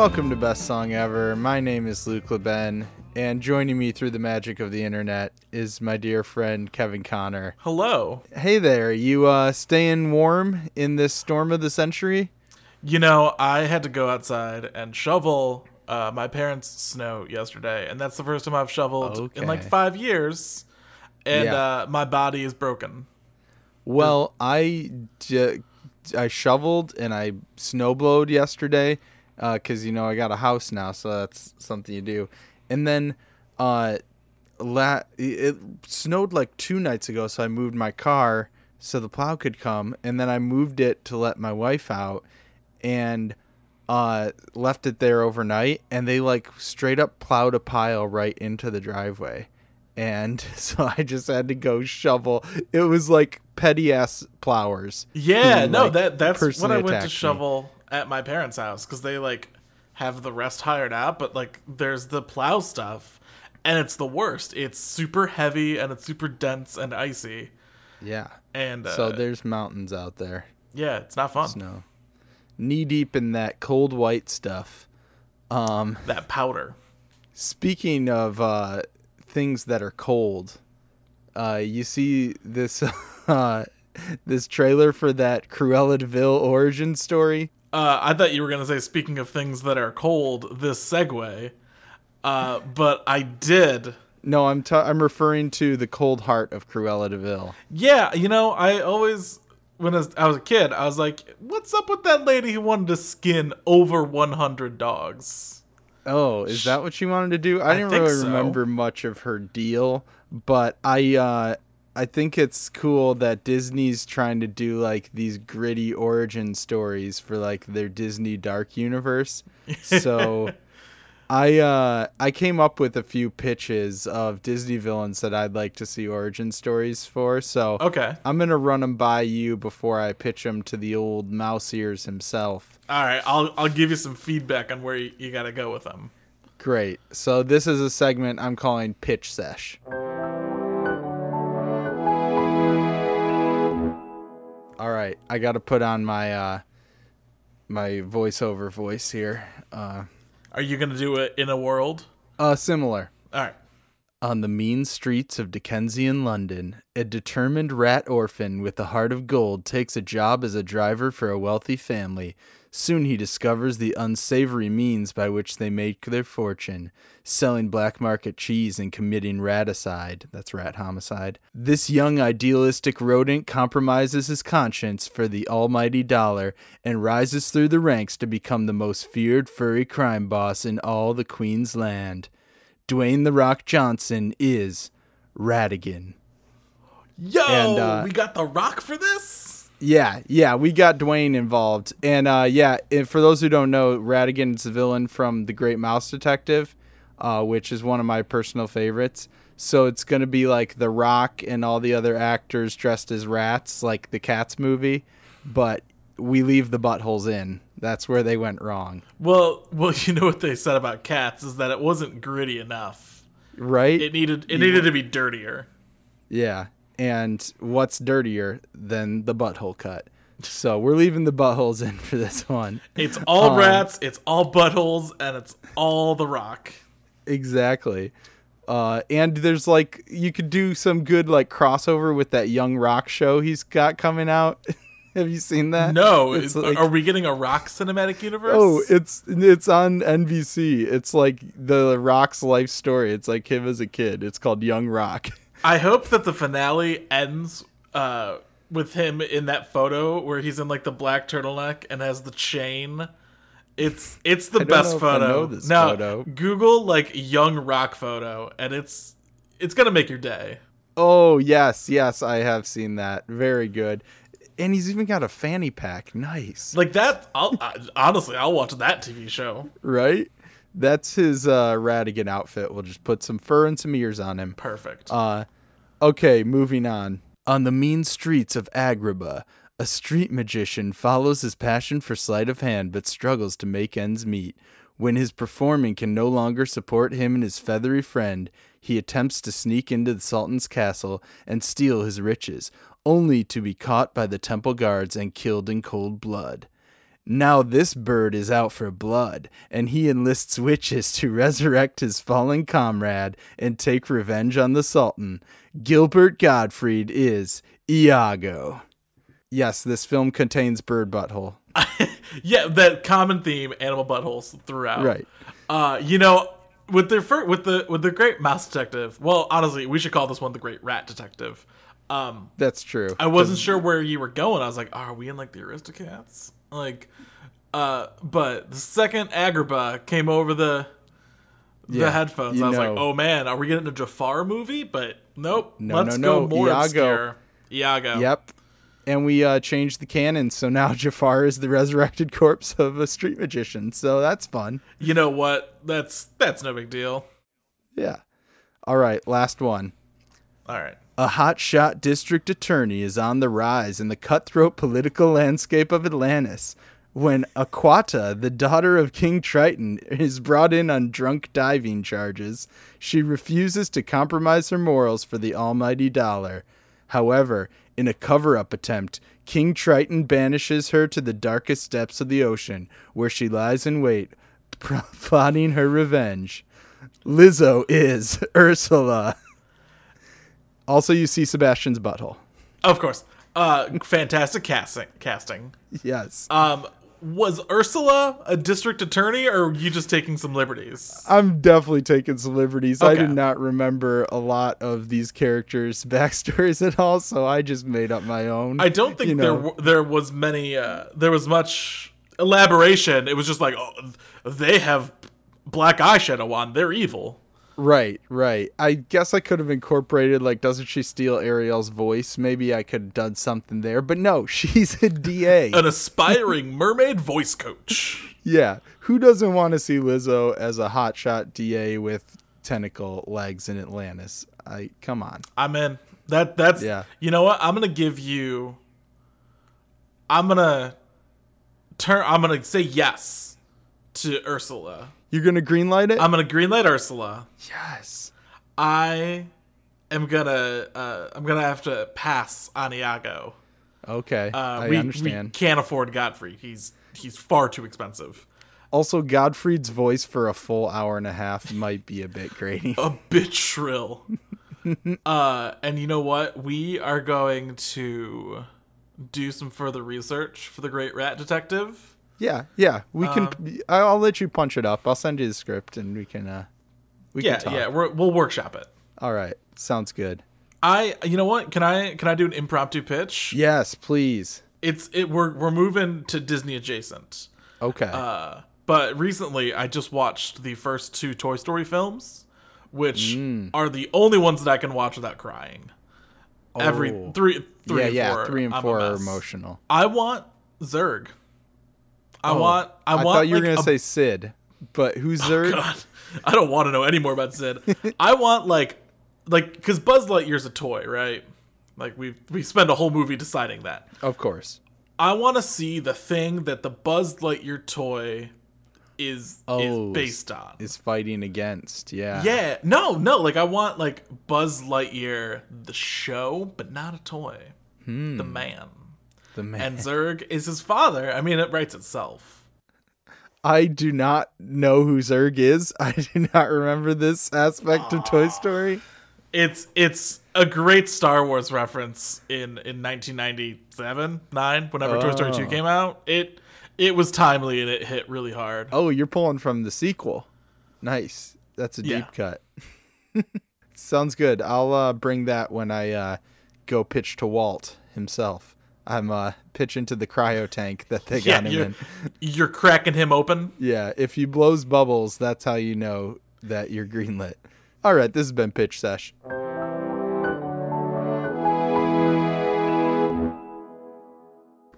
Welcome to Best Song Ever. My name is Luke LeBen, and joining me through the magic of the internet is my dear friend Kevin Connor. Hello. Hey there, you uh, staying warm in this storm of the century? You know, I had to go outside and shovel uh, my parents' snow yesterday, and that's the first time I've shoveled in like five years, and Yeah. uh, my body is broken. Well, I d- I shoveled and I snowblowed yesterday because you know I got a house now, so that's something you do. And then uh, la- it snowed like two nights ago, so I moved my car so the plow could come, and then I moved it to let my wife out, and uh, left it there overnight, and they like straight up plowed a pile right into the driveway. And so I just had to go shovel. It was like petty ass plowers. Yeah, no, like, that that's what personally I went to me. At my parents' house because they like have the rest hired out, but like there's the plow stuff, and it's the worst. It's super heavy and it's super dense and icy, Yeah. and uh, So there's mountains out there. yeah, it's not fun. Snow. Knee deep in that cold white stuff. Um, That powder. speaking of uh, things that are cold, uh, you see this uh, this trailer for that Cruella de Vil origin story. Uh, I thought you were gonna say, speaking of things that are cold, this segue. Uh, but I did. No, I'm t- I'm referring to the cold heart of Cruella de Vil. Yeah, you know, I always when I was, I was a kid, I was like, "What's up with that lady who wanted to skin over 100 dogs?" Oh, is that what she wanted to do? I, I didn't really so. remember much of her deal, but I uh I think it's cool that Disney's trying to do like these gritty origin stories for like their Disney Dark Universe. So I uh I came up with a few pitches of Disney villains that I'd like to see origin stories for. So Okay, I'm going to run them by you before I pitch them to the old mouse ears himself. all right, I'll I'll give you some feedback on where you, you got to go with them. Great. So this is a segment I'm calling Pitch Sesh. All right, I got to put on my uh my voiceover voice here. Uh Are you gonna do it in a world? uh similar. All right. On the mean streets of Dickensian London, a determined rat orphan with a heart of gold takes a job as a driver for a wealthy family. Soon he discovers the unsavory means by which they make their fortune, selling black market cheese and committing raticide. That's rat homicide. This young idealistic rodent compromises his conscience for the almighty dollar and rises through the ranks to become the most feared furry crime boss in all the Queen's land. Dwayne the Rock Johnson is Ratigan. Yo, And, uh, we got the rock for this. Yeah, yeah, we got Dwayne involved, and uh, yeah, and for those who don't know, Ratigan's the villain from The Great Mouse Detective, uh, which is one of my personal favorites. So it's gonna be like The Rock and all the other actors dressed as rats, like the Cats movie, but we leave the buttholes in. That's where they went wrong, Well, well, you know what they said about cats is that it wasn't gritty enough. right? It needed it needed to be dirtier. Yeah. And what's dirtier than the butthole cut? So we're leaving the buttholes in for this one. It's all Um, rats, it's all buttholes, and it's all the rock. Exactly. Uh, and there's like you could do some good like crossover with that young rock show he's got coming out. Have you seen that? No, It's like- are we getting a rock cinematic universe? Oh, it's it's on NBC. It's like the Rock's life story. It's like him as a kid. It's called Young Rock. I hope that the finale ends uh, with him in that photo where he's in like the black turtleneck and has the chain. It's it's the best know if I photo. know this no, photo. Google like young rock photo, and it's it's gonna make your day. Oh yes, yes, I have seen that. Very good. And he's even got a fanny pack. Nice. Like that. I'll I, honestly, I'll watch that TV show. right? That's his uh, Ratigan outfit. We'll just put some fur and some ears on him. Perfect. Uh, okay, moving on. On the mean streets of Agrabah, a street magician follows his passion for sleight of hand but struggles to make ends meet. When his performing can no longer support him and his feathery friend, he attempts to sneak into the Sultan's castle and steal his riches, only to be caught by the temple guards and killed in cold blood. Now this bird is out for blood, and he enlists witches to resurrect his fallen comrade and take revenge on the Sultan. Gilbert Gottfried is Iago. Yes, this film contains bird butthole. yeah, that common theme, animal buttholes throughout. Right. Uh, you know, with the fir- with the with the Great Mouse Detective. Well, honestly, we should call this one the Great Rat Detective. Um, That's true. I wasn't sure where you were going. I was like, are we in like the Aristocats? Like, uh, but the second Agrabah came over the the Yeah, headphones, I was like, oh man, are we getting a Jafar movie? But nope. No, Let's no, go no, more Iago. obscure. Iago. Yep. And we uh, changed the canon, so now Jafar is the resurrected corpse of a street magician. So that's fun. You know what? That's that's no big deal. Yeah. All right, last one. All right. A hotshot district attorney is on the rise in the cutthroat political landscape of Atlantis when Aquata, the daughter of King Triton, is brought in on drunk diving charges. She refuses to compromise her morals for the almighty dollar. However, in a cover up attempt, King Triton banishes her to the darkest depths of the ocean, where she lies in wait, plotting her revenge. Lizzo is Ursula. Also, you see Sebastian's butthole. Of course. Uh, fantastic casting. Casting. Yes. Um, was Ursula a district attorney, or were you just taking some liberties? I'm definitely taking some liberties. I Okay. did not remember a lot of these characters' backstories at all, so I just made up my own. I don't think you there w- there was many. Uh, there was much elaboration. It was just like, oh, they have black eyeshadow on. They're evil. Right, right. I guess I could have incorporated, like, doesn't she steal Ariel's voice? Maybe I could have done something there, but no, she's a DA. An aspiring mermaid voice coach. yeah. Who doesn't want to see Lizzo as a hotshot DA with tentacle legs in Atlantis? I come on. I'm in. That that's Yeah. You know what? I'm gonna give you. I'm gonna turn. I'm gonna say yes to Ursula. You're gonna greenlight it? I'm gonna greenlight Ursula. yes. I am gonna. Uh, I'm gonna have to pass on Iago. Okay. Uh, I we, understand. we can't afford Gottfried. He's he's far too expensive. Also, Gottfried's voice for a full hour and a half might be a bit grating. A bit shrill. uh, and you know what? We are going to do some further research for the Great Rat Detective. Yeah, yeah. We can. Um, I'll let you punch it up. I'll send you the script, and we can. uh We Yeah, can talk. yeah. We're, we'll workshop it. All right. Sounds good. I, you know what? Can I can I do an impromptu pitch? Yes, please. It's it. We're we're moving to Disney adjacent. Okay. Uh, but recently, I just watched the first two Toy Story films, which Mm. are the only ones that I can watch without crying. Every Oh. three, three yeah, and yeah. four, Three and I'm four are emotional. I want Zurg. I want. I, Oh, I want. thought you were like, gonna a- say Sid, but who's Zurg? God, I don't want to know any more about Sid. I want like, like, because Buzz Lightyear's a toy, right? Like we we spend a whole movie deciding that. Of course. I want to see the thing that the Buzz Lightyear toy is Oh, is based on. Is fighting against. Yeah. Yeah, no, no. Like I want like Buzz Lightyear the show, but not a toy. Hmm. The man. The man. And Zurg is his father. I mean, it writes itself. I do not know who Zurg is. I do not remember this aspect of Toy Story. It's it's a great Star Wars reference in in 1997, 9, whenever Toy Story 2 Oh. came out. It it was timely and it hit really hard. Oh, you're pulling from the sequel. Nice. That's a Yeah. deep cut. Sounds good. I'll uh, bring that when I uh, go pitch to Walt himself. I'm uh, pitching to the cryo tank that they yeah, got him you're, in. you're cracking him open. Yeah, if he blows bubbles, that's how you know that you're greenlit. All right, this has been Pitch Sesh.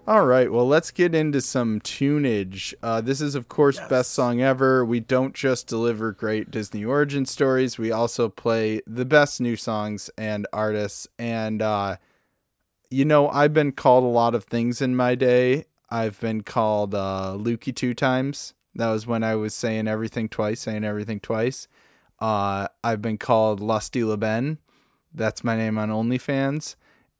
All right, well, let's get into some tunage. Uh, this is, of course, Yes. best song ever. We don't just deliver great Disney origin stories, we also play the best new songs and artists. And, uh, you know, I've been called a lot of things in my day. I've been called uh, Lukey two times. That was when I was saying everything twice, saying everything twice. Uh, I've been called Lusty LeBen. That's my name on OnlyFans.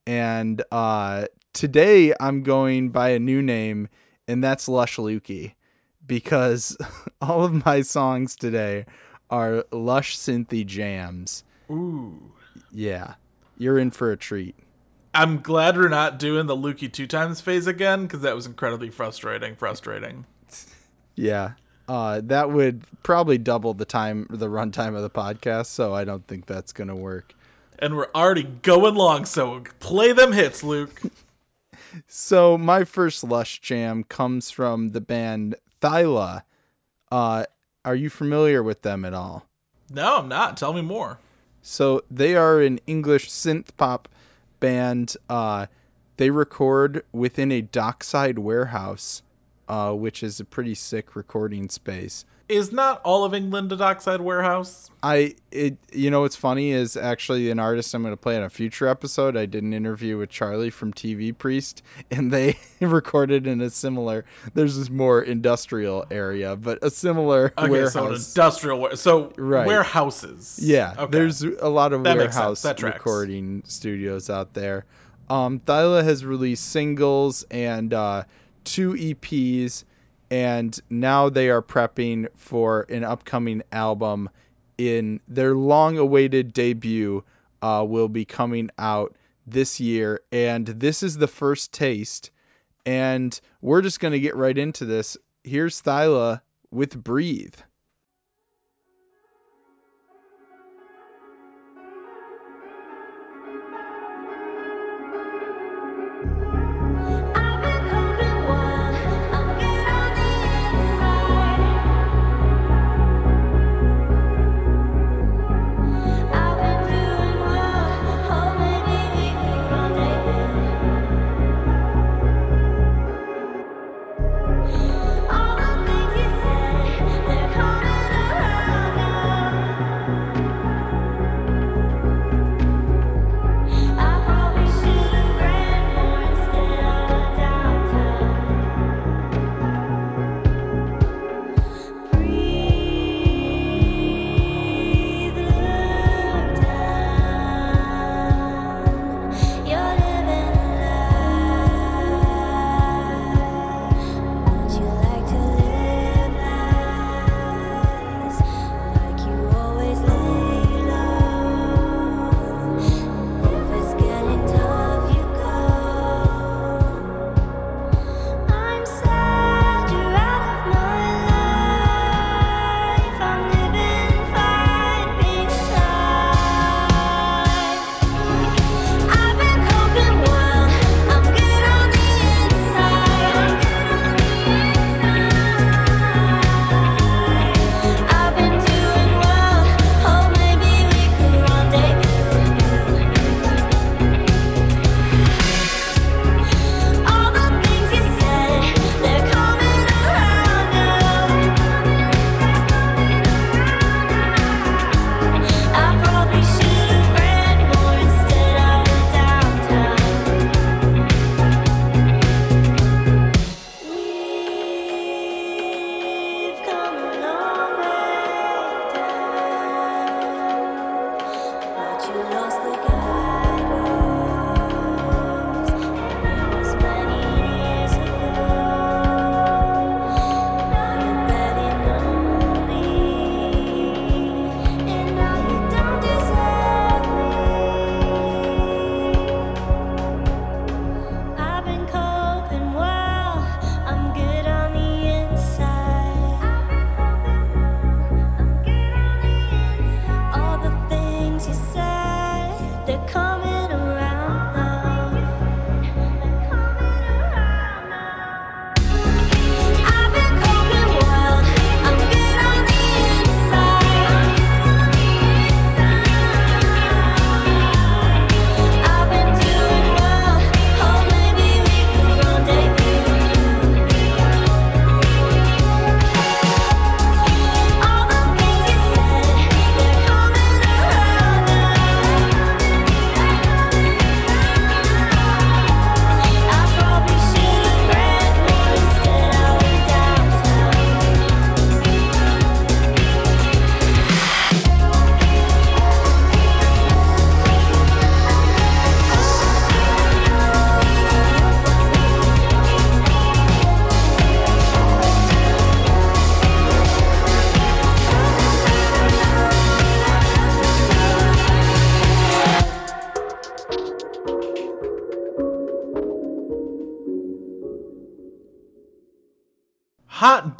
And uh, today I'm going by a new name, and that's Lush Lukey because all of my songs today are lush synthy jams. Ooh. Yeah, you're in for a treat. I'm glad we're not doing the Lukey two times phase again because that was incredibly frustrating. Frustrating. Yeah. Uh, that would probably double the time, the runtime of the podcast. So I don't think that's gonna work. And we're already going long, so play them hits, Luke. So my first Lush jam comes from the band Thyla. Uh, are you familiar with them at all? no, I'm not. Tell me more. So they are an English synth pop band. Uh, they record within a dockside warehouse, uh, which is a pretty sick recording space. Is not all of England a dockside warehouse? I it you know what's funny is actually an artist I'm going to play in a future episode. I did an interview with Charlie from TV Priest, and they recorded in a similar. There's this more industrial area, but a similar Okay, warehouse. so industrial so Right. warehouses. Yeah, Okay. there's a lot of That warehouse recording studios out there. Um, Thyla has released singles and uh, two EPs, and now they are prepping for an upcoming album. In their long-awaited debut, uh, will be coming out this year, and this is the first taste. And we're just gonna get right into this. Here's Thyla with "Breathe."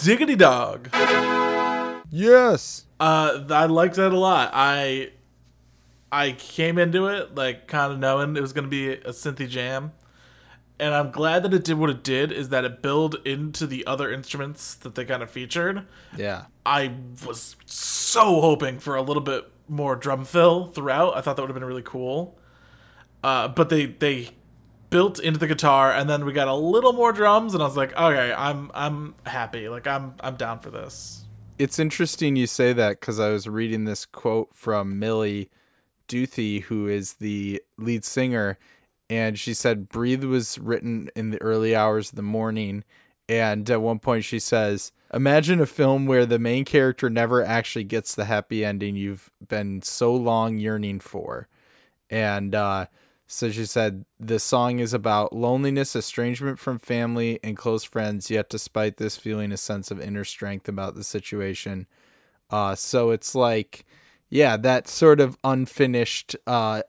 Diggity Dog. Yes. Uh, I liked that a lot. I I came into it like kind of knowing it was gonna be a synthy jam, and I'm glad that it did what it did. Is that it built into the other instruments that they kind of featured. Yeah. I was so hoping for a little bit more drum fill throughout. I thought that would have been really cool. Uh, but they they built into the guitar, and then we got a little more drums, and I was like, okay, I'm I'm happy. Like I'm I'm down for this. It's interesting you say that because I was reading this quote from Millie Duthie, who is the lead singer, and she said "Breathe" was written in the early hours of the morning, and at one point she says, "Imagine a film where the main character never actually gets the happy ending you've been so long yearning for," and uh, so she said the song is about loneliness, estrangement from family and close friends, yet despite this feeling a sense of inner strength about the situation. Uh, so it's like, yeah, that sort of unfinished, uh,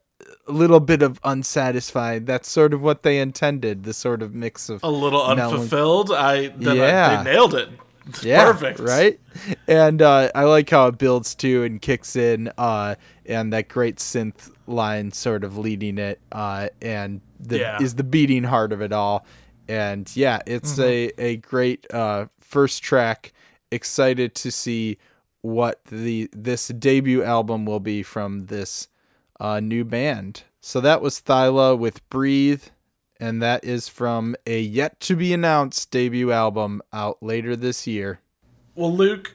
little bit of unsatisfied. That's sort of what they intended. The sort of mix of A little unfulfilled. I then I- Yeah. they nailed it. yeah, Perfect. right? And uh, I like how it builds too and kicks in, uh, and that great synth line sort of leading it, uh, and the, Yeah. is the beating heart of it all. And yeah, it's a a great uh, first track. Excited to see what the this debut album will be from this uh, new band. So that was Thyla with Breathe and that is from a yet to be announced debut album out later this year. Well, Luke,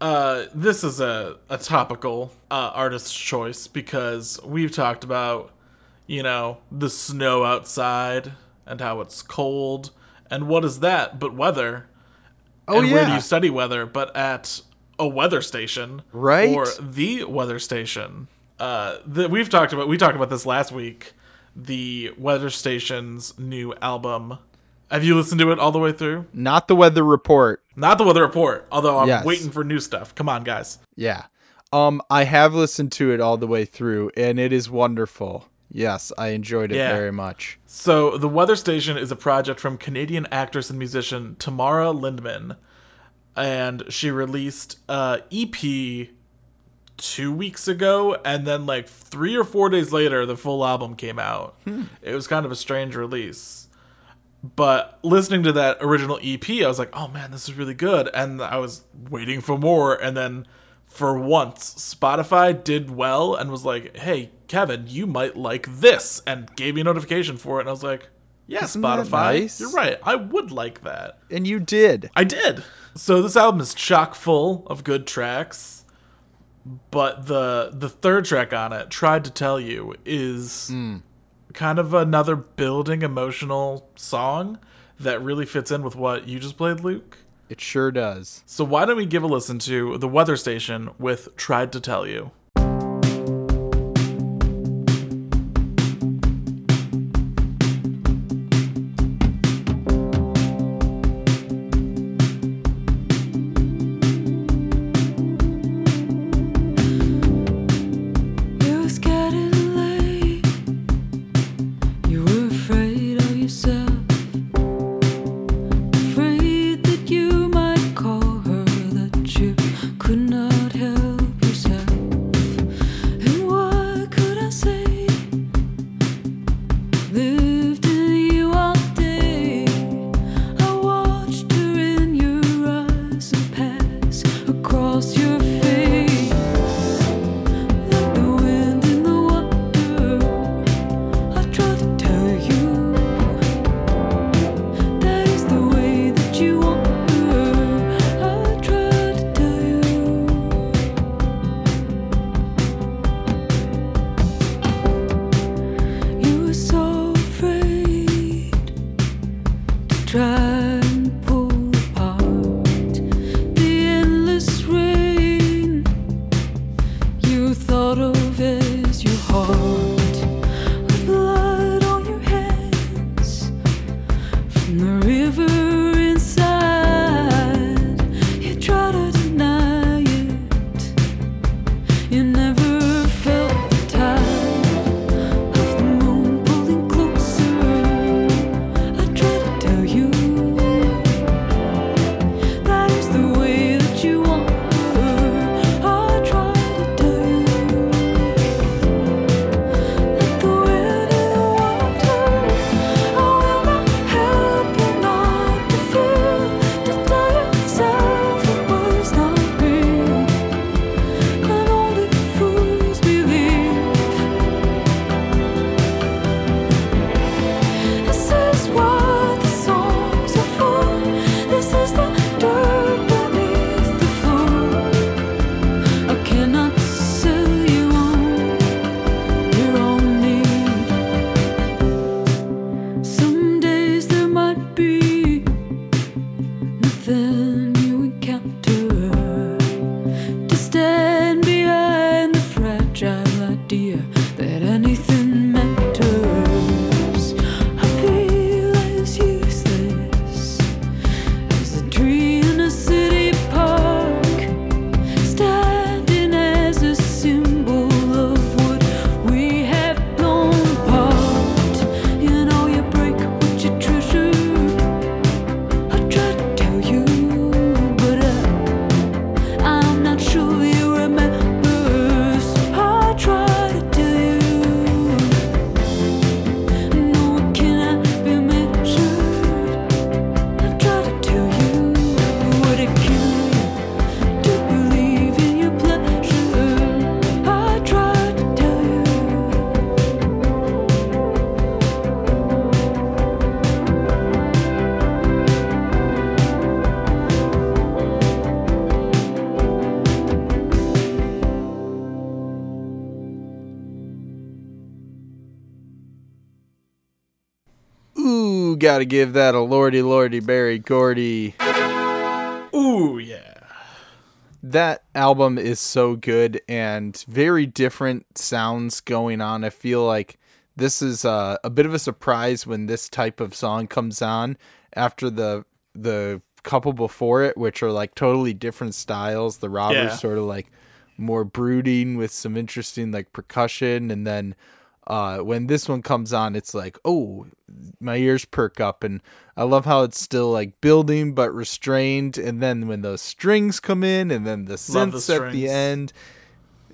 uh, this is a, a topical uh, artist's choice because we've talked about, you know, the snow outside and how it's cold. And what is that but weather? Oh, and where do you study weather but at a weather station? Right. Or the weather station. Uh, that we've talked about, we talked about this last week. The weather station's new album. Have you listened to it all the way through? Not the weather report. Not the weather report, although I'm Yes. waiting for new stuff. Come on, guys. Yeah. Um I have listened to it all the way through and it is wonderful. Yes, I enjoyed it Yeah. very much. So, The Weather Station is a project from Canadian actress and musician Tamara Lindeman. And she released a EP two weeks ago, and then like three or four days later, the full album came out. Hmm. It was kind of a strange release. But listening to that original EP, I was like, oh man, this is really good. And I was waiting for more. And then for once, Spotify did well and was like, hey, Kevin, you might like this. And gave me a notification for it. And I was like, yeah, Isn't Spotify, nice? you're right. I would like that. And you did. I did. So this album is chock full of good tracks, but the the third track on it, "Tried to Tell You," is kind of another building emotional song that really fits in with what you just played, Luke. It sure does. So why don't we give a listen to The Weather Station with "Tried to Tell You"? Gotta give that a lordy lordy Berry Gordy. Ooh, yeah. that album is so good and very different sounds going on. I feel like this is uh, a bit of a surprise when this type of song comes on after the the couple before it, which are like totally different styles. The robbers Yeah. sort of like more brooding with some interesting like percussion, and then uh, when this one comes on, it's like, oh, my ears perk up, and I love how it's still like building but restrained, and then when those strings come in, and then the Love the at the end.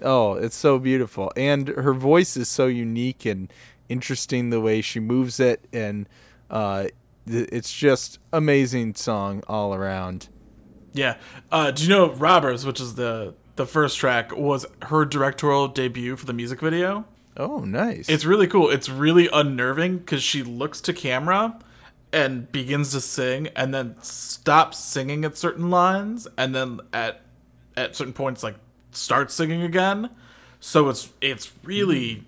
Oh, it's so beautiful, and her voice is so unique and interesting the way she moves it, and uh, it's just amazing song all around. Yeah. Uh, do you know Robbers, which is the the first track, was her directorial debut for the music video? Oh, nice. It's really cool. It's really unnerving because she looks to camera and begins to sing, and then stops singing at certain lines, and then at at certain points like starts singing again. So it's it's really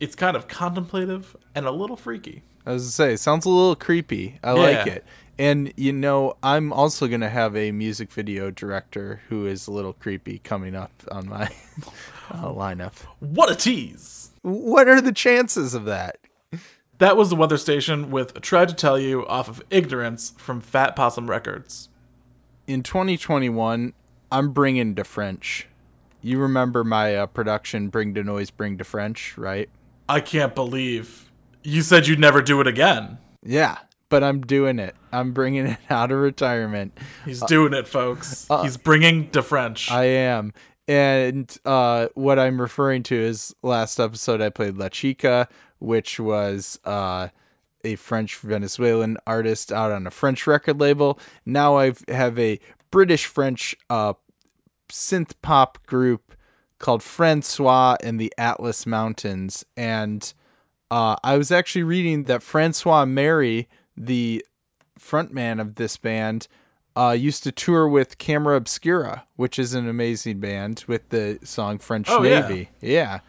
it's kind of contemplative and a little freaky. I was to say, sounds a little creepy. I like it. And you know, I'm also gonna have a music video director who is a little creepy coming up on my uh, lineup. What a tease! What are the chances of that? That was the weather station with "Tried to Tell You" off of "Ignorance" from Fat Possum Records. In 2021, I'm bringing to French. You remember my uh, production, Bring to Noise, Bring to French, right? I can't believe you said you'd never do it again. Yeah, but I'm doing it. I'm bringing it out of retirement. He's doing it, folks. He's bringing to French. I am. And uh, what I'm referring to is last episode I played La Chica, which was uh, a French Venezuelan artist out on a French record label. Now I have a British French uh, synth pop group called Francois and the Atlas Mountains. And uh, I was actually reading that Francois Marry, the frontman of this band, uh, used to tour with Camera Obscura, which is an amazing band with the song French Oh, yeah. Navy. Yeah.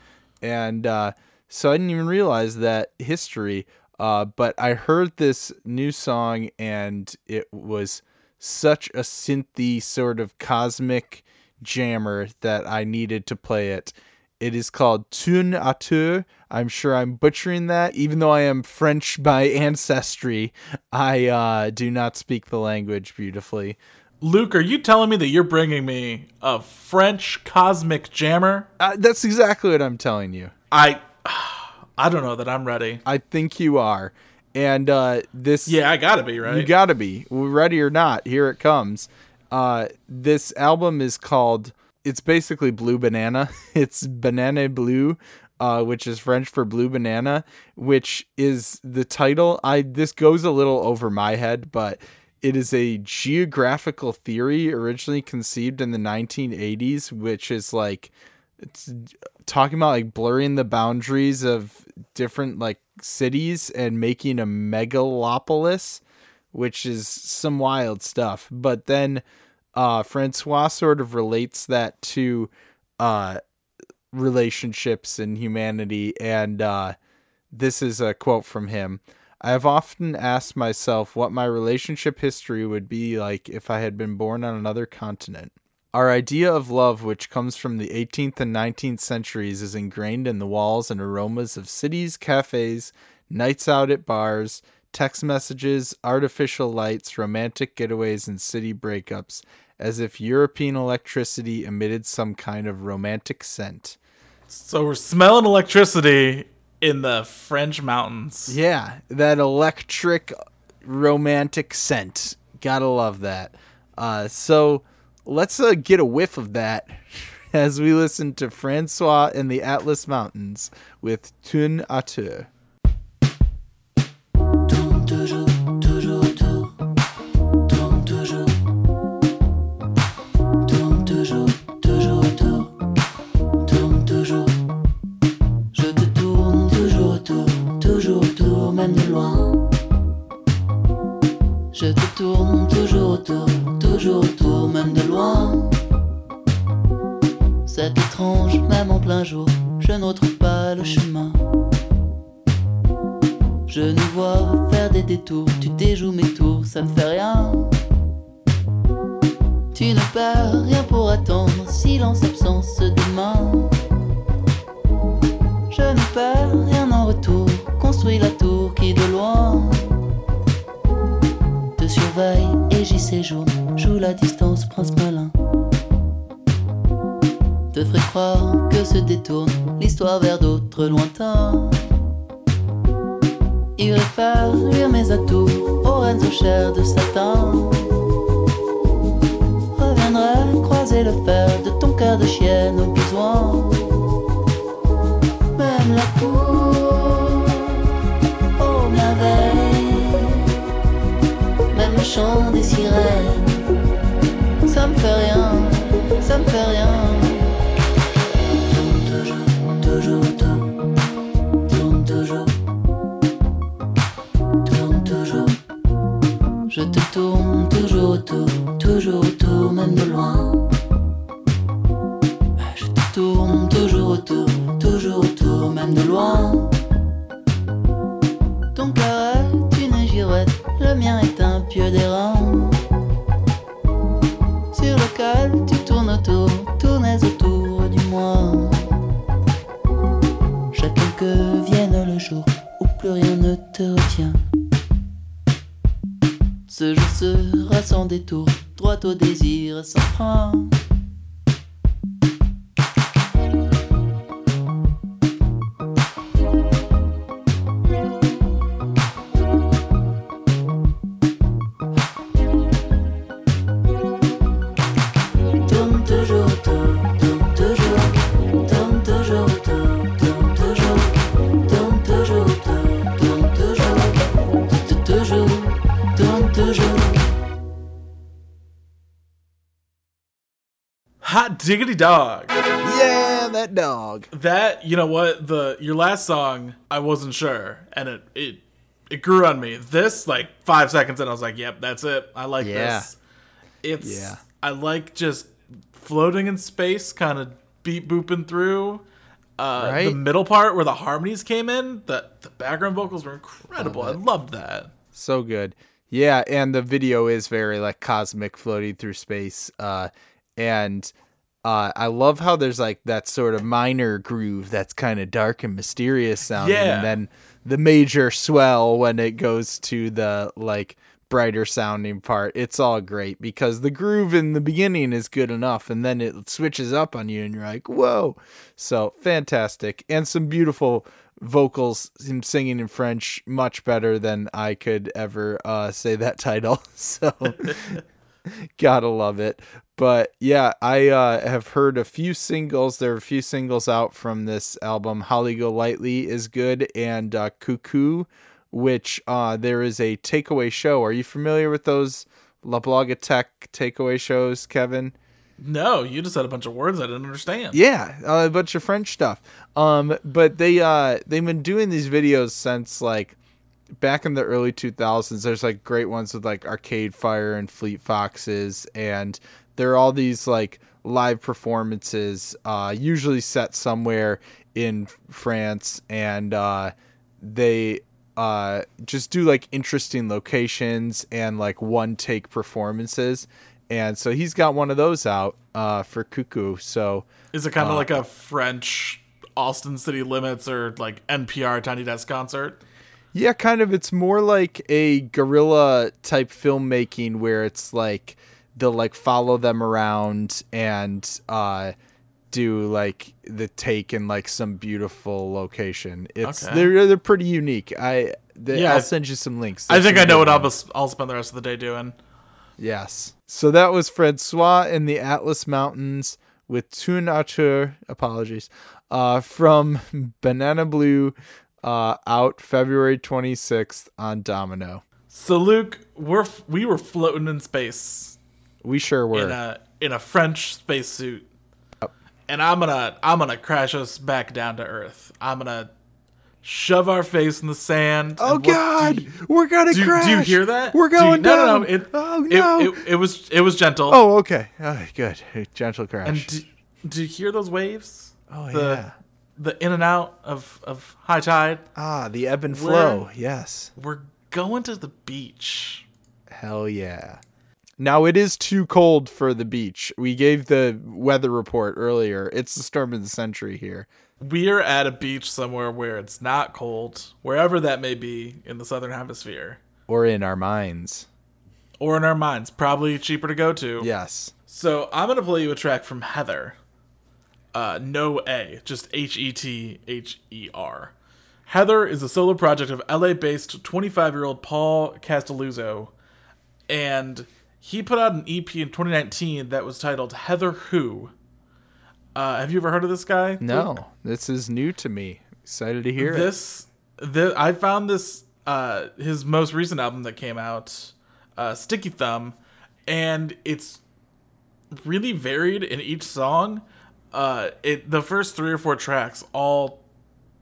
And uh, so I didn't even realize that history. Uh, but I heard this new song and it was such a synthy sort of cosmic jammer that I needed to play it. It is called Tune à Deux. I'm sure I'm butchering that. Even though I am French by ancestry, I uh, do not speak the language beautifully. Luke, are you telling me that you're bringing me a French cosmic jammer? Uh, that's exactly what I'm telling you. I, I don't know that I'm ready. I think you are. And uh, this. Yeah, I gotta be right. You gotta be ready or not. Here it comes. Uh, this album is called. It's basically Blue Banana. It's Banane Bleue, uh, which is French for blue banana, which is the title. I this goes a little over my head, but it is a geographical theory originally conceived in the 1980s, which is like it's talking about like blurring the boundaries of different like cities and making a megalopolis, which is some wild stuff. But then uh, Francois sort of relates that to uh, relationships and humanity. And uh, this is a quote from him. I have often asked myself what my relationship history would be like if I had been born on another continent. Our idea of love, which comes from the 18th and 19th centuries, is ingrained in the walls and aromas of cities, cafes, nights out at bars, text messages, artificial lights, romantic getaways, and city breakups, as if European electricity emitted some kind of romantic scent. So we're smelling electricity in the French mountains. Yeah, that electric romantic scent. Gotta love that. Uh, so let's uh, get a whiff of that as we listen to Francois and the Atlas Mountains with Tune à toujours autour, même de loin. C'est étrange, même en plein jour, je ne retrouve pas le chemin. Je nous vois faire des détours, tu déjoues mes tours, ça ne fait rien. Tu ne perds rien pour attendre, silence, absence demain. Je ne perds rien en retour, construis la tour qui de loin te surveille j'y séjourne, joue la distance, prince malin. Te ferai croire que se détourne l'histoire vers d'autres lointains. Irai faire luire mes atours aux reines aux chairs de satin. Reviendrai croiser le fer de ton cœur de chienne au besoin. Même la cour, chant des sirènes. Ça me fait rien, Hot diggity dog. Yeah, that dog. That you know what the your last song I wasn't sure and it it it grew on me. This like five seconds and I was like, yep, that's it. I like Yeah. this. It's Yeah. I like just floating in space, kind of beat booping through. Uh, The middle part where the harmonies came in, the the background vocals were incredible. I loved that. So good. Yeah, and the video is very like cosmic floating through space. Uh and uh I love how there's like that sort of minor groove that's kind of dark and mysterious sounding Yeah. and then the major swell when it goes to the like brighter sounding part. It's all great because the groove in the beginning is good enough and then it switches up on you and you're like, "Whoa." So, fantastic. And some beautiful vocals him singing in french much better than i could ever uh say that title so gotta love it but yeah i uh have heard a few singles there are a few singles out from this album Holly Golightly is good and uh cuckoo which uh there is a takeaway show are you familiar with those La Blogothèque takeaway shows kevin No, you just said a bunch of words I didn't understand. yeah, uh, a bunch of French stuff. Um, but they uh they've been doing these videos since like back in the early 2000s. There's like great ones with like Arcade Fire and Fleet Foxes, and there are all these like live performances, uh, usually set somewhere in France, and uh, they uh just do like interesting locations and like one take performances. And so he's got one of those out uh, for Cuckoo. So Is it kind of like a French Austin City Limits or like NPR Tiny Desk concert? Yeah, kind of. It's more like a guerrilla type filmmaking where it's like they'll like follow them around and uh do like the take in like some beautiful location. It's Okay. they're they're pretty unique. I they, Yeah, I'll send you some links. I think I know what. I'll, I'll spend the rest of the day doing. Yes. So that was Francois in the Atlas Mountains with Tune Auteur, apologies, uh, from Banane Bleue, uh, out February 26th on Domino. So Luke, we're we were floating in space We sure were. in a in a French spacesuit, and I'm gonna I'm gonna crash us back down to Earth. I'm gonna shove our face in the sand. oh what- God, Do you, we're gonna do, crash. do you hear that? We're Do you- going no, down. No, no, It, oh no. It, it was it was gentle. oh, okay. Oh, good. Gentle crash. and do, do you hear those waves? oh the- yeah. the in and out of of high tide. Ah, the ebb and flow. Yes. We're going to the beach. Hell yeah. Now it is too cold for the beach. We gave the weather report earlier. It's the storm of the century here. We are at a beach somewhere where it's not cold, wherever that may be in the southern hemisphere, Or in our minds. or in our minds. Probably cheaper to go to. Yes. So I'm gonna play you a track from Heather. Uh, no A, just H E T H E R. Heather is a solo project of LA-based 25-year-old Paul Castelluzzo, and he put out an EP in 2019 that was titled Heather Who. Uh, have you ever heard of this guy? No, this is new to me. Excited to hear it. this the I found this uh his most recent album that came out, uh Sticky Thumb, and it's really varied in each song. Uh it the first 3 or 4 tracks all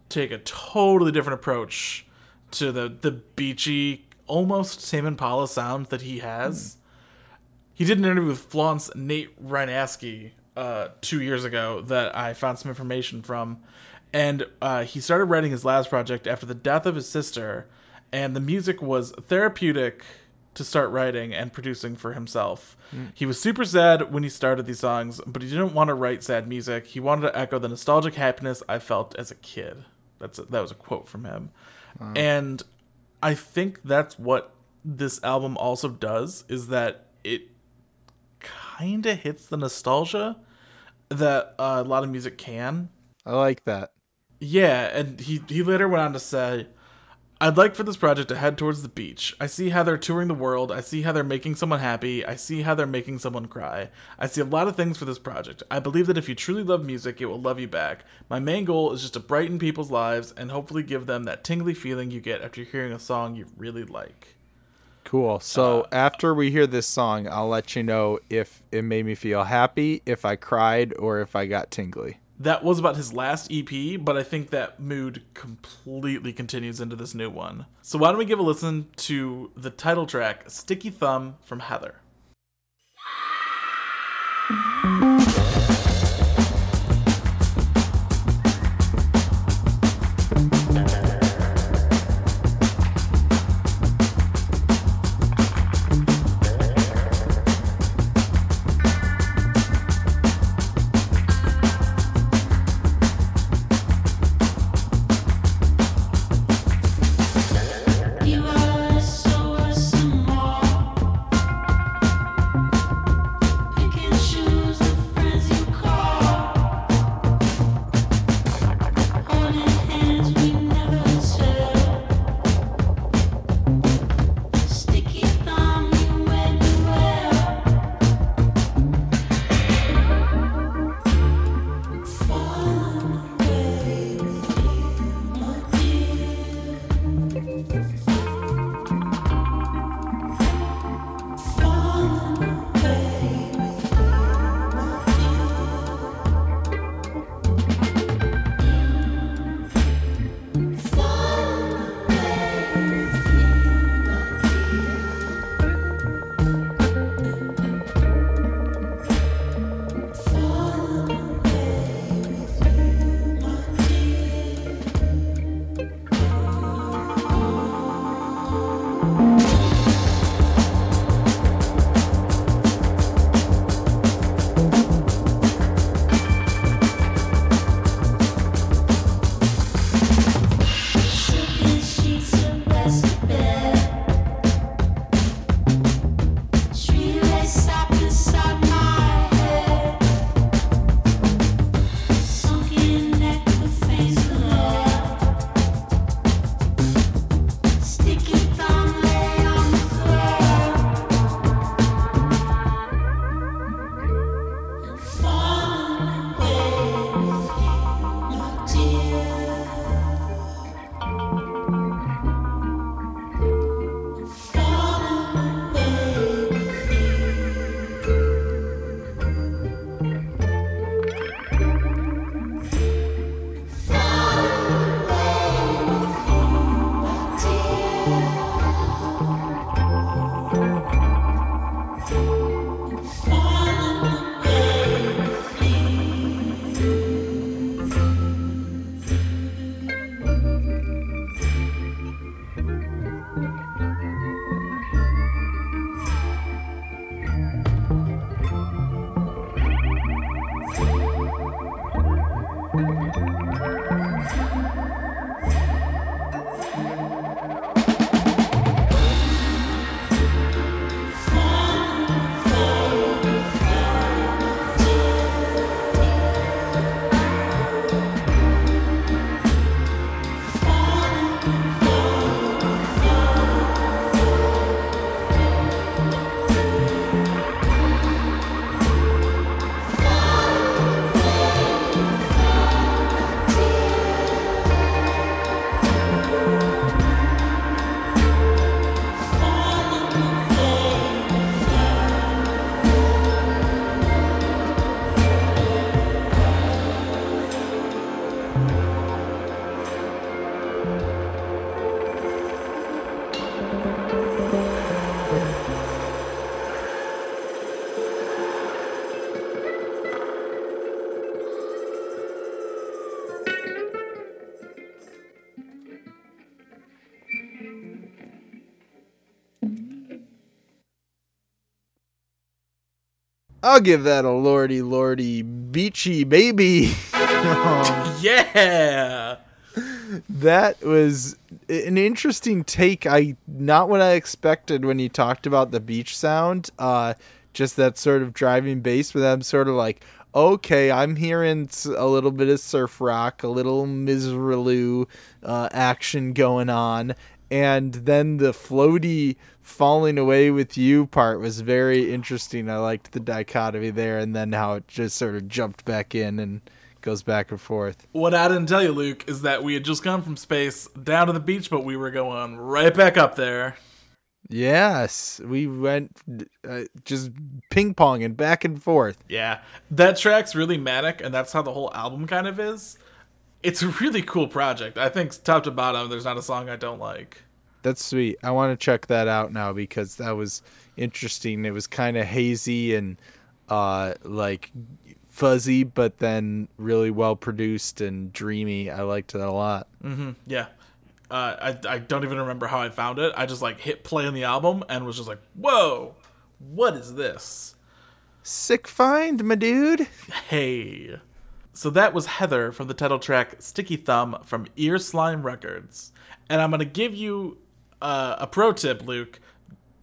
take a totally different approach to the the beachy almost Tame Impala sound that he has. He did an interview with Flaunt's Nate Rynaski uh, two years ago that I found some information from. And uh, he started writing his last project after the death of his sister, and the music was therapeutic to start writing and producing for himself. He was super sad when he started these songs, but he didn't want to write sad music. He wanted to echo the nostalgic happiness I felt as a kid. That's a, that was a quote from him. And I think that's what this album also does is that it kind of hits the nostalgia that uh, a lot of music can. I like that. Yeah, and he he later went on to say, "I'd like for this project to head towards the beach. I see how they're touring the world. I see how they're making someone happy. I see how they're making someone cry. I see a lot of things for this project. I believe that if you truly love music, it will love you back. My main goal is just to brighten people's lives and hopefully give them that tingly feeling you get after hearing a song you really like." Cool. So uh, after we hear this song, I'll let you know if it made me feel happy, if I cried, or if I got tingly. That was about his last EP, but I think that mood completely continues into this new one. So why don't we give a listen to the title track, Sticky Thumb from Heather. I'll give that a lordy lordy beachy baby. Um, Yeah. that was an interesting take. I not what I expected when you talked about the beach sound. Uh, just that sort of driving bass, but I'm sort of like, okay, I'm hearing a little bit of surf rock, a little Misirlou uh, action going on, and then the floaty falling away with you part was very interesting. I liked the dichotomy there, and then how it just sort of jumped back in and goes back and forth. What I didn't tell you, Luke, is that we had just gone from space down to the beach, but we were going right back up there. Yes, we went uh, just ping ponging back and forth. Yeah. That track's really manic, and that's how the whole album kind of is. It's a really cool project. I think top to bottom, there's not a song I don't like. That's sweet. I want to check that out now because that was interesting. It was kind of hazy and uh like fuzzy, but then really well produced and dreamy. I liked that a lot. Yeah. Uh, I, I don't even remember how I found it. I just like hit play on the album and was just like, whoa, what is this? Sick find, my dude. Hey. So that was Heather from the title track Sticky Thumb from Ear Slime Records. And I'm going to give you uh, a pro tip, Luke.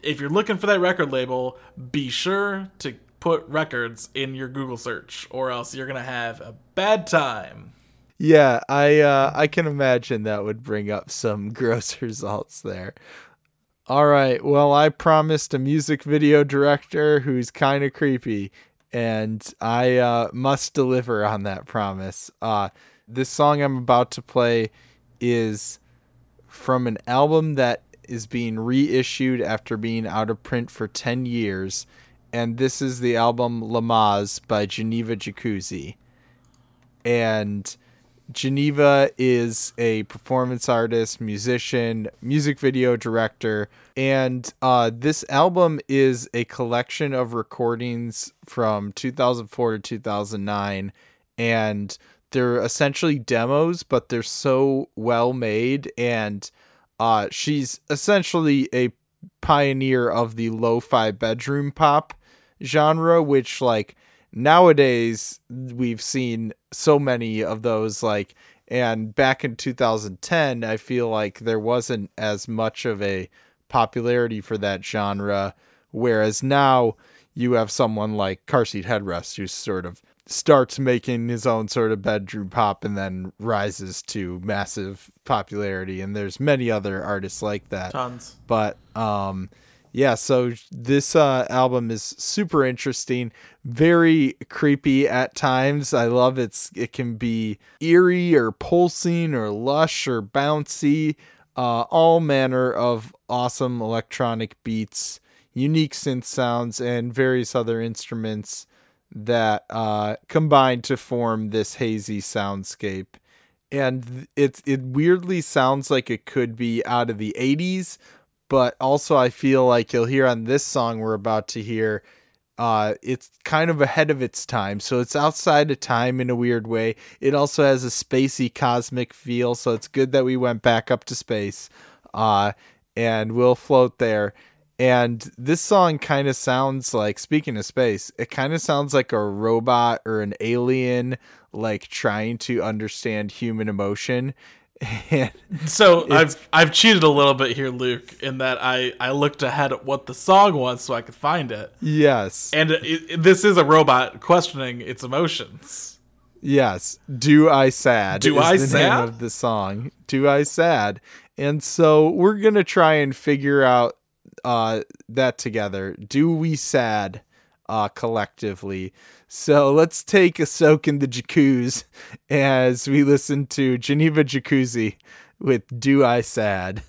If you're looking for that record label, be sure to put records in your Google search, or else you're going to have a bad time. Yeah, I uh, I can imagine that would bring up some gross results there. All right, well, I promised a music video director who's kind of creepy, and I uh, must deliver on that promise. Uh, this song I'm about to play is from an album that is being reissued after being out of print for 10 years, and this is the album Lamaze by Geneva Jacuzzi. And Geneva is a performance artist, musician, music video director, and uh, this album is a collection of recordings from 2004 to 2009, and they're essentially demos, but they're so well made, and uh, she's essentially a pioneer of the lo-fi bedroom pop genre, which like nowadays we've seen so many of those like and back in 2010 i feel like there wasn't as much of a popularity for that genre whereas now you have someone like car seat headrest who sort of starts making his own sort of bedroom pop and then rises to massive popularity and there's many other artists like that Tons. but um yeah so this uh album is super interesting very creepy at times. I love it's it can be eerie or pulsing or lush or bouncy uh all manner of awesome electronic beats unique synth sounds and various other instruments that uh combine to form this hazy soundscape. And it's it weirdly sounds like it could be out of the 80s but also I feel like you'll hear on this song we're about to hear uh it's kind of ahead of its time. So it's outside of time in a weird way. It also has a spacey cosmic feel so it's good that we went back up to space uh and we'll float there. And this song kind of sounds like, speaking of space, it kind of sounds like a robot or an alien, like trying to understand human emotion. So I've I've cheated a little bit here, Luke, in that I I looked ahead at what the song was so I could find it, yes, and it, it, this is a robot questioning its emotions. yes. Do I sad? Do is I the sad? name of the song? Do I sad? And so we're gonna try and figure out uh, that together. Do we sad uh, collectively? So let's take a soak in the jacuzzi as we listen to Geneva Jacuzzi with Do I Sad.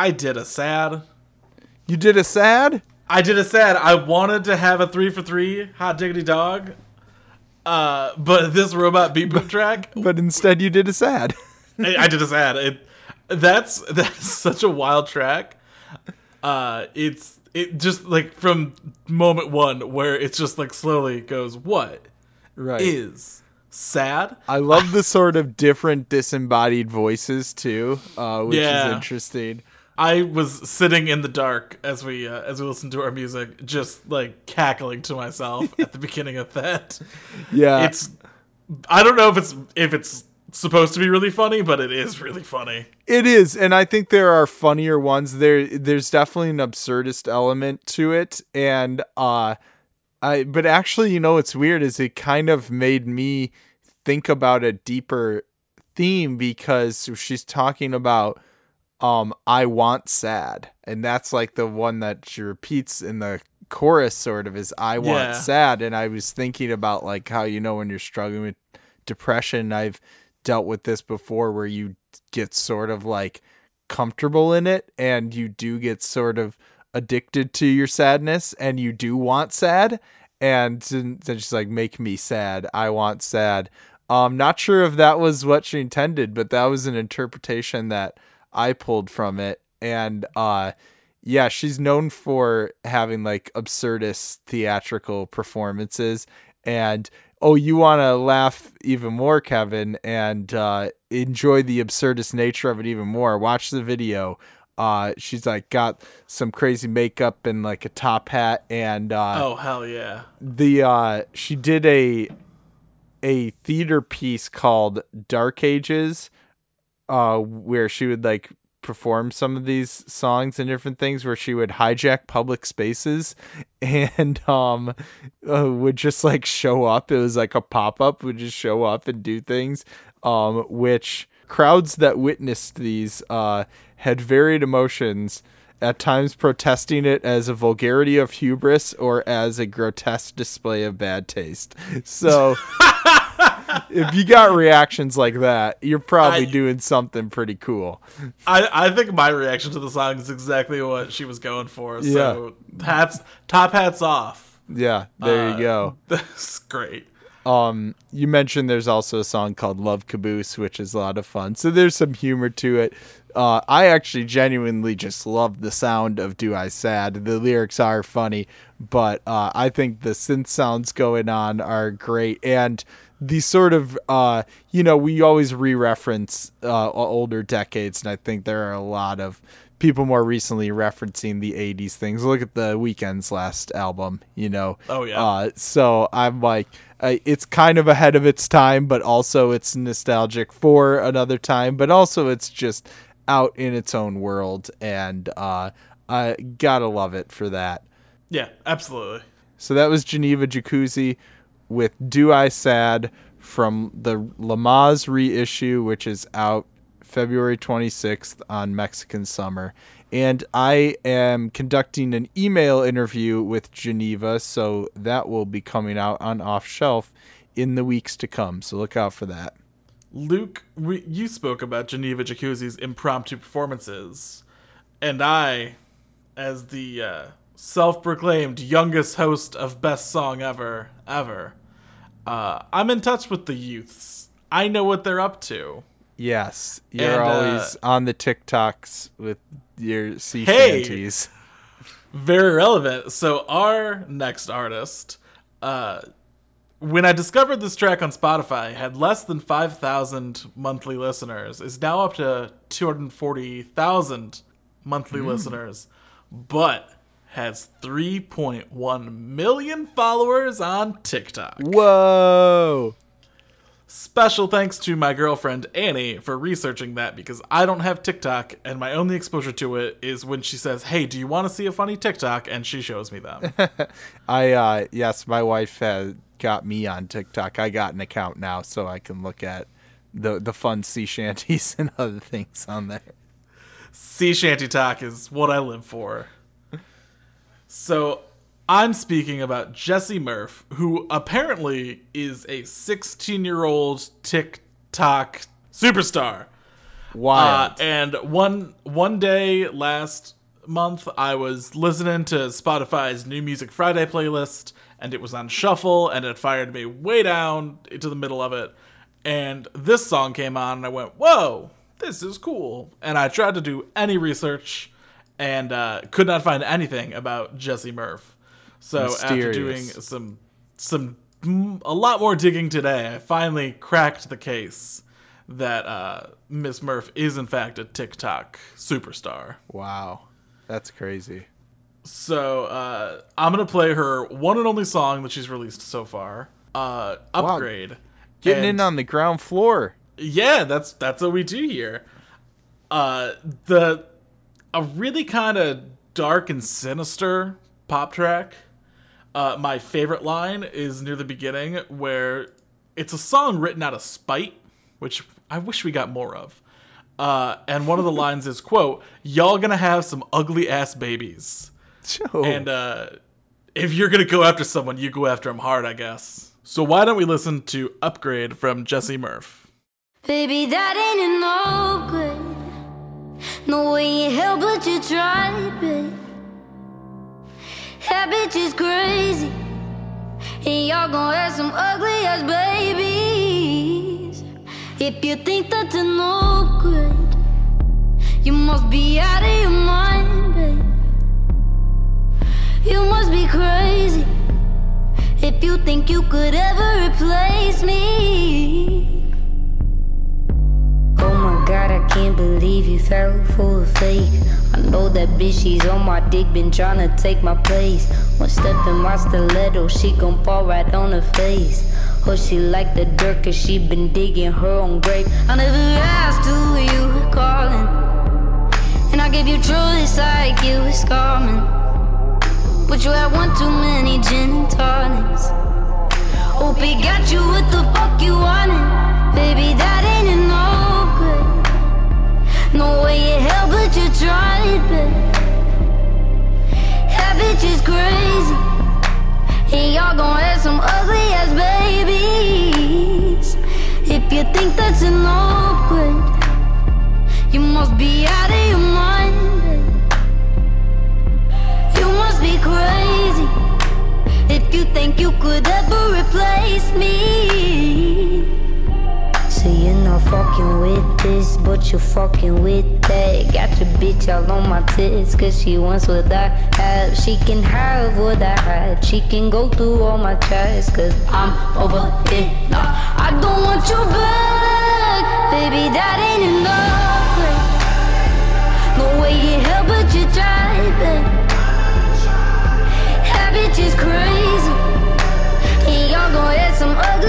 I did a sad. You did a sad? I did a sad. I wanted to have a three for three hot diggity dog. Uh, but this robot beat boop track, But instead you did a sad. I, I did a sad. It, that's that's such a wild track. Uh, it's it just like from moment one where it's just like slowly goes. What right. is sad? I love the sort of different disembodied voices too, uh, which is interesting. I was sitting in the dark as we uh, as we listened to our music, just like cackling to myself at the beginning of that. Yeah, It's I don't know if it's if it's supposed to be really funny, but it is really funny. It is, and I think there are funnier ones. There, there's definitely an absurdist element to it, and uh, I. But actually, you know, what's weird is it kind of made me think about a deeper theme because she's talking about, um, I want sad, and that's like the one that she repeats in the chorus, sort of, is I want Yeah. sad, and I was thinking about like how you know when you're struggling with depression, I've dealt with this before where you get sort of like comfortable in it and you do get sort of addicted to your sadness and you do want sad. And then then she's like make me sad. I want sad. Um not sure if that was what she intended but that was an interpretation that i pulled from it and uh yeah she's known for having like absurdist theatrical performances And oh, you want to laugh even more, Kevin, and uh, enjoy the absurdist nature of it even more. Watch the video. Uh, she's like got some crazy makeup and like a top hat, and uh, Oh hell yeah! the uh, she did a a theater piece called Dark Ages, uh, where she would like perform some of these songs and different things where she would hijack public spaces and um uh, would just like show up. It was like a pop-up would just show up and do things um which crowds that witnessed these uh had varied emotions at times protesting it as a vulgarity of hubris or as a grotesque display of bad taste. So if you got reactions like that, you're probably I- doing something pretty cool. I, I think my reaction to the song is exactly what she was going for. So hats top hats off. Yeah, there you go. That's great. Um, you mentioned there's also a song called Love Caboose, which is a lot of fun. So there's some humor to it. Uh, I actually genuinely just love the sound of Do I Sad. The lyrics are funny, but uh, I think the synth sounds going on are great. And the sort of, uh, you know, we always re reference uh, older decades, and I think there are a lot of people more recently referencing the 80s things. Look at the Weeknd's last album, you know. Oh, yeah. Uh, so I'm like, uh, it's kind of ahead of its time, but also it's nostalgic for another time, but also it's just out in its own world, and uh, I gotta love it for that. Yeah, absolutely. So that was Geneva Jacuzzi with Do I Sad from the Lamaze reissue, which is out February 26th on Mexican Summer. And I am conducting an email interview with Geneva, so that will be coming out on Off Shelf in the weeks to come. So look out for that. Luke, we, you spoke about Geneva Jacuzzi's impromptu performances, and I, as the uh, self-proclaimed youngest host of Best Song Ever, ever, uh, I'm in touch with the youths. I know what they're up to. Yes, you're And, uh, always on the TikToks with your sea Hey! shanties. Very relevant. So our next artist, uh, when I discovered this track on Spotify, had less than five thousand monthly listeners. Is now up to two hundred forty thousand monthly listeners, but has three point one million followers on TikTok. Whoa! Special thanks to my girlfriend Annie for researching that because I don't have TikTok and my only exposure to it is when she says, "Hey, do you want to see a funny TikTok?" and she shows me them. I uh yes, my wife has got me on TikTok. I got an account now so I can look at the the fun sea shanties and other things on there. sea shanty talk is what I live for. So I'm speaking about Jesse Murph, who apparently is a 16 year old TikTok superstar. Uh, Wild. and one one day last month, I was listening to Spotify's New Music Friday playlist, and it was on shuffle, and it fired me way down into the middle of it. And this song came on, and I went, "Whoa, this is cool!" And I tried to do any research, and uh, could not find anything about Jesse Murph. So after doing some some mm, a lot more digging today, I finally cracked the case that uh, Miss Murph is in fact a TikTok superstar. wow. That's crazy. So uh, I'm gonna play her one and only song that she's released so far, uh, "Upgrade." Getting And- in on the ground floor. yeah, that's that's what we do here. Uh, the a really kind of dark and sinister pop track. Uh, my favorite line is near the beginning where it's a song written out of spite, which I wish we got more of. Uh, and one of the lines is quote, "Y'all gonna have some ugly ass babies." Oh, And uh, if you're gonna go after someone, you go after them hard, I guess. So why don't we listen to "Upgrade" from Jesse Murph? Baby, that ain't no good. No way in hell, but you tried, babe. That bitch is crazy. And y'all gonna have some ugly ass babies. If you think that's no good, you must be out of your mind, babe. You must be crazy. If you think you could ever replace me. Can't believe you fell for a fake. I know that bitch, she's on my dick, been tryna take my place. One step in my stiletto, she gon' fall right on her face. Oh, she like the dirt, cause she been digging her own grave. I never asked who you calling. And I gave you truth like you was coming. But you had one too many gin and tonics. Hope he got you what the fuck you wanted. Baby, that ain't a no way in hell, but you tried. That bitch is crazy. And y'all gon' have some ugly ass babies. If you think that's an upgrade, you must be out of your mind. babe. You must be crazy. If you think you could ever replace me. So you're not fucking with this, but you're fucking with that. Got your bitch all on my tits, cause she wants what I have. She can have what I had. She can go through all my chats, cause I'm over it now. I don't want you back, baby. That ain't enough. No way in hell, but you tried, babe. That bitch is crazy. And y'all gon' have some ugly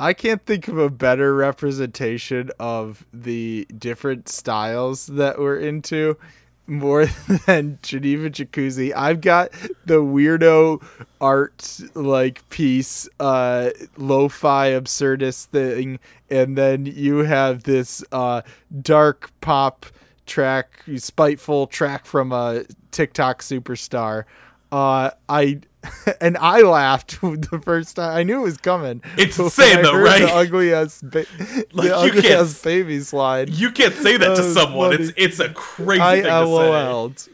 I can't think of a better representation of the different styles that we're into more than Geneva Jacuzzi. I've got the weirdo art like piece, uh lo-fi absurdist thing, and then you have this uh dark pop track, spiteful track from a TikTok superstar. Uh I and I laughed the first time. I knew it was coming. It's insane though, right? The ugly ass, ba- Like, you the ugly can't ass baby slide. You can't say that to That was someone. funny. It's it's a crazy I thing to say. LOL'd.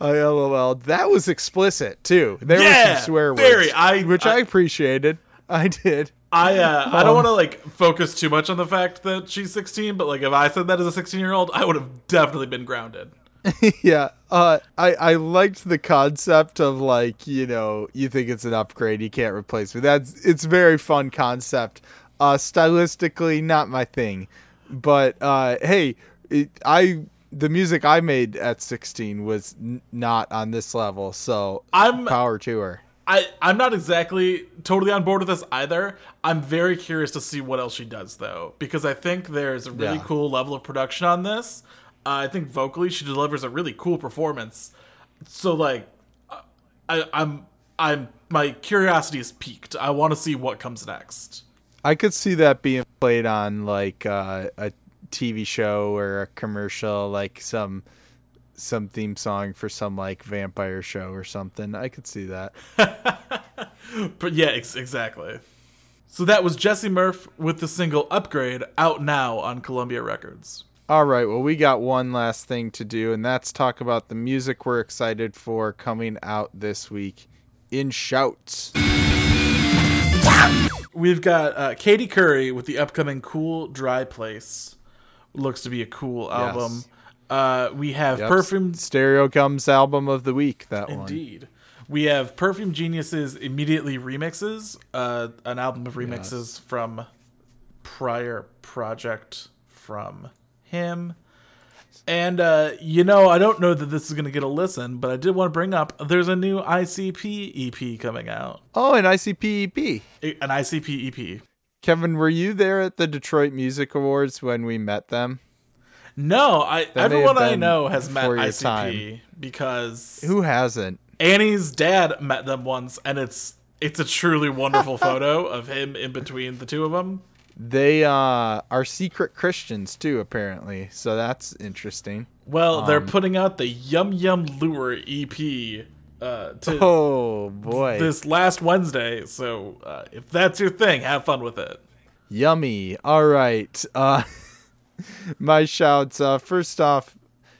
I LOL'd. That was explicit too. There Yeah, were some swear words, very. I- which I, I- appreciated. I did. I uh, I don't Um, want to like focus too much on the fact that she's 16, but like if I said that as a 16 year old, I would have definitely been grounded. yeah. Uh, I I liked the concept of like you know you think it's an upgrade you can't replace me. That's it's very fun concept. Uh, stylistically not my thing, but uh, hey, it, I the music I made at 16 was n- not on this level. So I'm power to her. I I'm not exactly totally on board with this either. I'm very curious to see what else she does though, because I think there's a really Yeah. cool level of production on this. Uh, I think vocally she delivers a really cool performance. So like, I I'm I'm my curiosity is peaked. I want to see what comes next. I could see that being played on like uh, a TV show or a commercial, like some some theme song for some like vampire show or something. I could see that. But yeah, ex- exactly. So that was Jesse Murph with the single "Upgrade" out now on Columbia Records. All right, well, we got one last thing to do, and that's talk about the music we're excited for coming out this week in shouts. We've got uh, Katy Kirby with the upcoming "Cool Dry Place." Looks to be a cool album. Uh, we have Yep, Perfume. Stereogum's album of the week. That one. Indeed. We have Perfume Genius's immediately remixes, uh, an album of remixes from prior project from him. And uh, you know, I don't know that this is going to get a listen, but I did want to bring up there's a new ICP EP coming out. Oh, an ICP EP. An ICP EP. Kevin, were you there at the Detroit Music Awards when we met them? No, I have everyone I know has met ICP time. because Who hasn't? Annie's dad met them once, and it's it's a truly wonderful photo of him in between the two of them. They uh, are secret Christians too, apparently. So that's interesting. Well, they're Um, putting out the Yum Yum Lure EP uh, to Oh boy, this last Wednesday. So uh, if that's your thing, have fun with it. yummy. All right. Uh, my shouts. Uh, first off,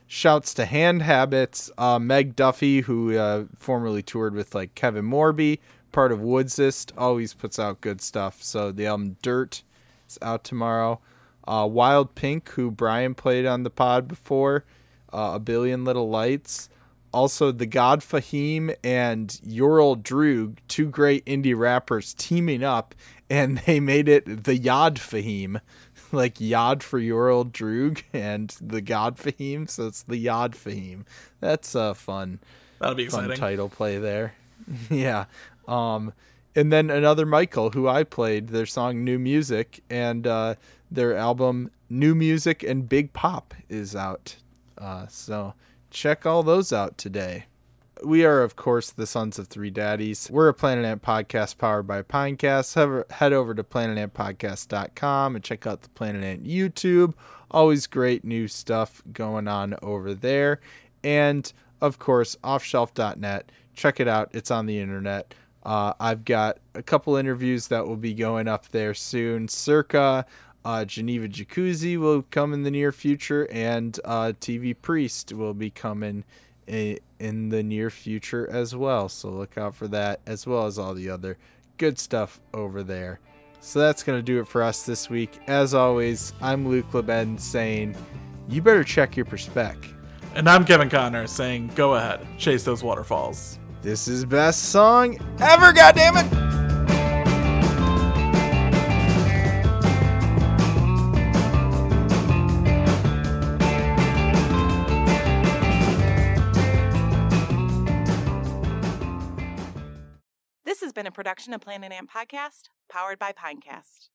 shouts to Hand Habits. Uh, Meg Duffy, who uh, formerly toured with like Kevin Morby, part of Woodsist, always puts out good stuff. So the album Dirt is out tomorrow. Uh, Wild Pink, who Brian played on the pod before, uh, A Billion Little Lights. Also, the God Fahim and Your Old Droog, two great indie rappers teaming up, and they made it the Yad Fahim, like Yad for Your Old Droog and the God Fahim, so it's the Yad Fahim. That's a fun, That'll be fun exciting. title play there. yeah. Um, and then another Michael who I played their song New Music and uh, their album New Music and Big Pop is out. Uh, so check all those out today. We are, of course, the Sons of Three Daddies. We're a Planet Ant podcast powered by Pinecast. Head- over to planetantpodcast.com and check out the Planet Ant YouTube. Always great new stuff going on over there. And, of course, offshelf.net. Check it out. It's on the internet. Uh, I've got a couple interviews that will be going up there soon. Circa, uh, Geneva Jacuzzi will come in the near future, and uh, TV Priest will be coming i- in the near future as well. So look out for that, as well as all the other good stuff over there. So that's going to do it for us this week. As always, I'm Luke Leben saying, you better check your perspec. And I'm Kevin Connor saying, go ahead, chase those waterfalls. This is best song ever, goddammit! This has been a production of Planet Ant Podcast, powered by Pinecast.